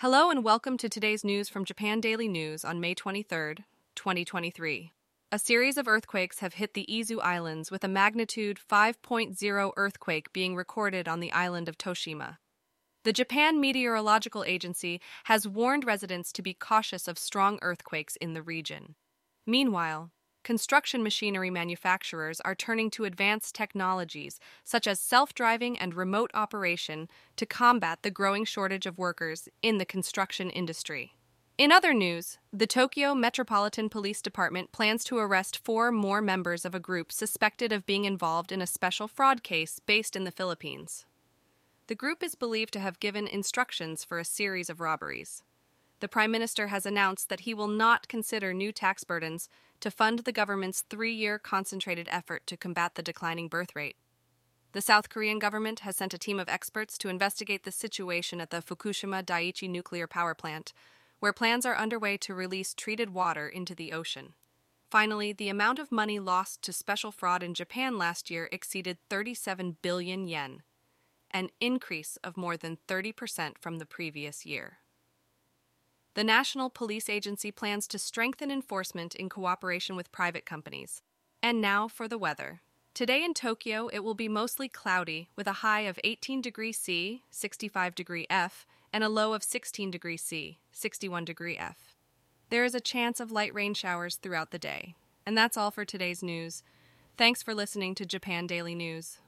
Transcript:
Hello and welcome to today's news from Japan Daily News on May 23, 2023. A series of earthquakes have hit the Izu Islands with a magnitude 5.0 earthquake being recorded on the island of Toshima. The Japan Meteorological Agency has warned residents to be cautious of strong earthquakes in the region. Meanwhile, construction machinery manufacturers are turning to advanced technologies such as self driving and remote operation to combat the growing shortage of workers in the construction industry. In other news, the Tokyo Metropolitan Police Department plans to arrest four more members of a group suspected of being involved in a special fraud case based in the Philippines. The group is believed to have given instructions for a series of robberies the Prime Minister has announced that he will not consider new tax burdens to fund the government's three year concentrated effort to combat the declining birth rate. The South Korean government has sent a team of experts to investigate the situation at the Fukushima Daiichi nuclear power plant, where plans are underway to release treated water into the ocean. Finally, the amount of money lost to special fraud in Japan last year exceeded 37 billion yen, an increase of more than 30% from the previous year. The National Police Agency plans to strengthen enforcement in cooperation with private companies. And now for the weather. Today in Tokyo, it will be mostly cloudy with a high of 18 degrees C, 65 degree F, and a low of 16 degrees C, 61 degree F. There is a chance of light rain showers throughout the day. And that's all for today's news. Thanks for listening to Japan Daily News.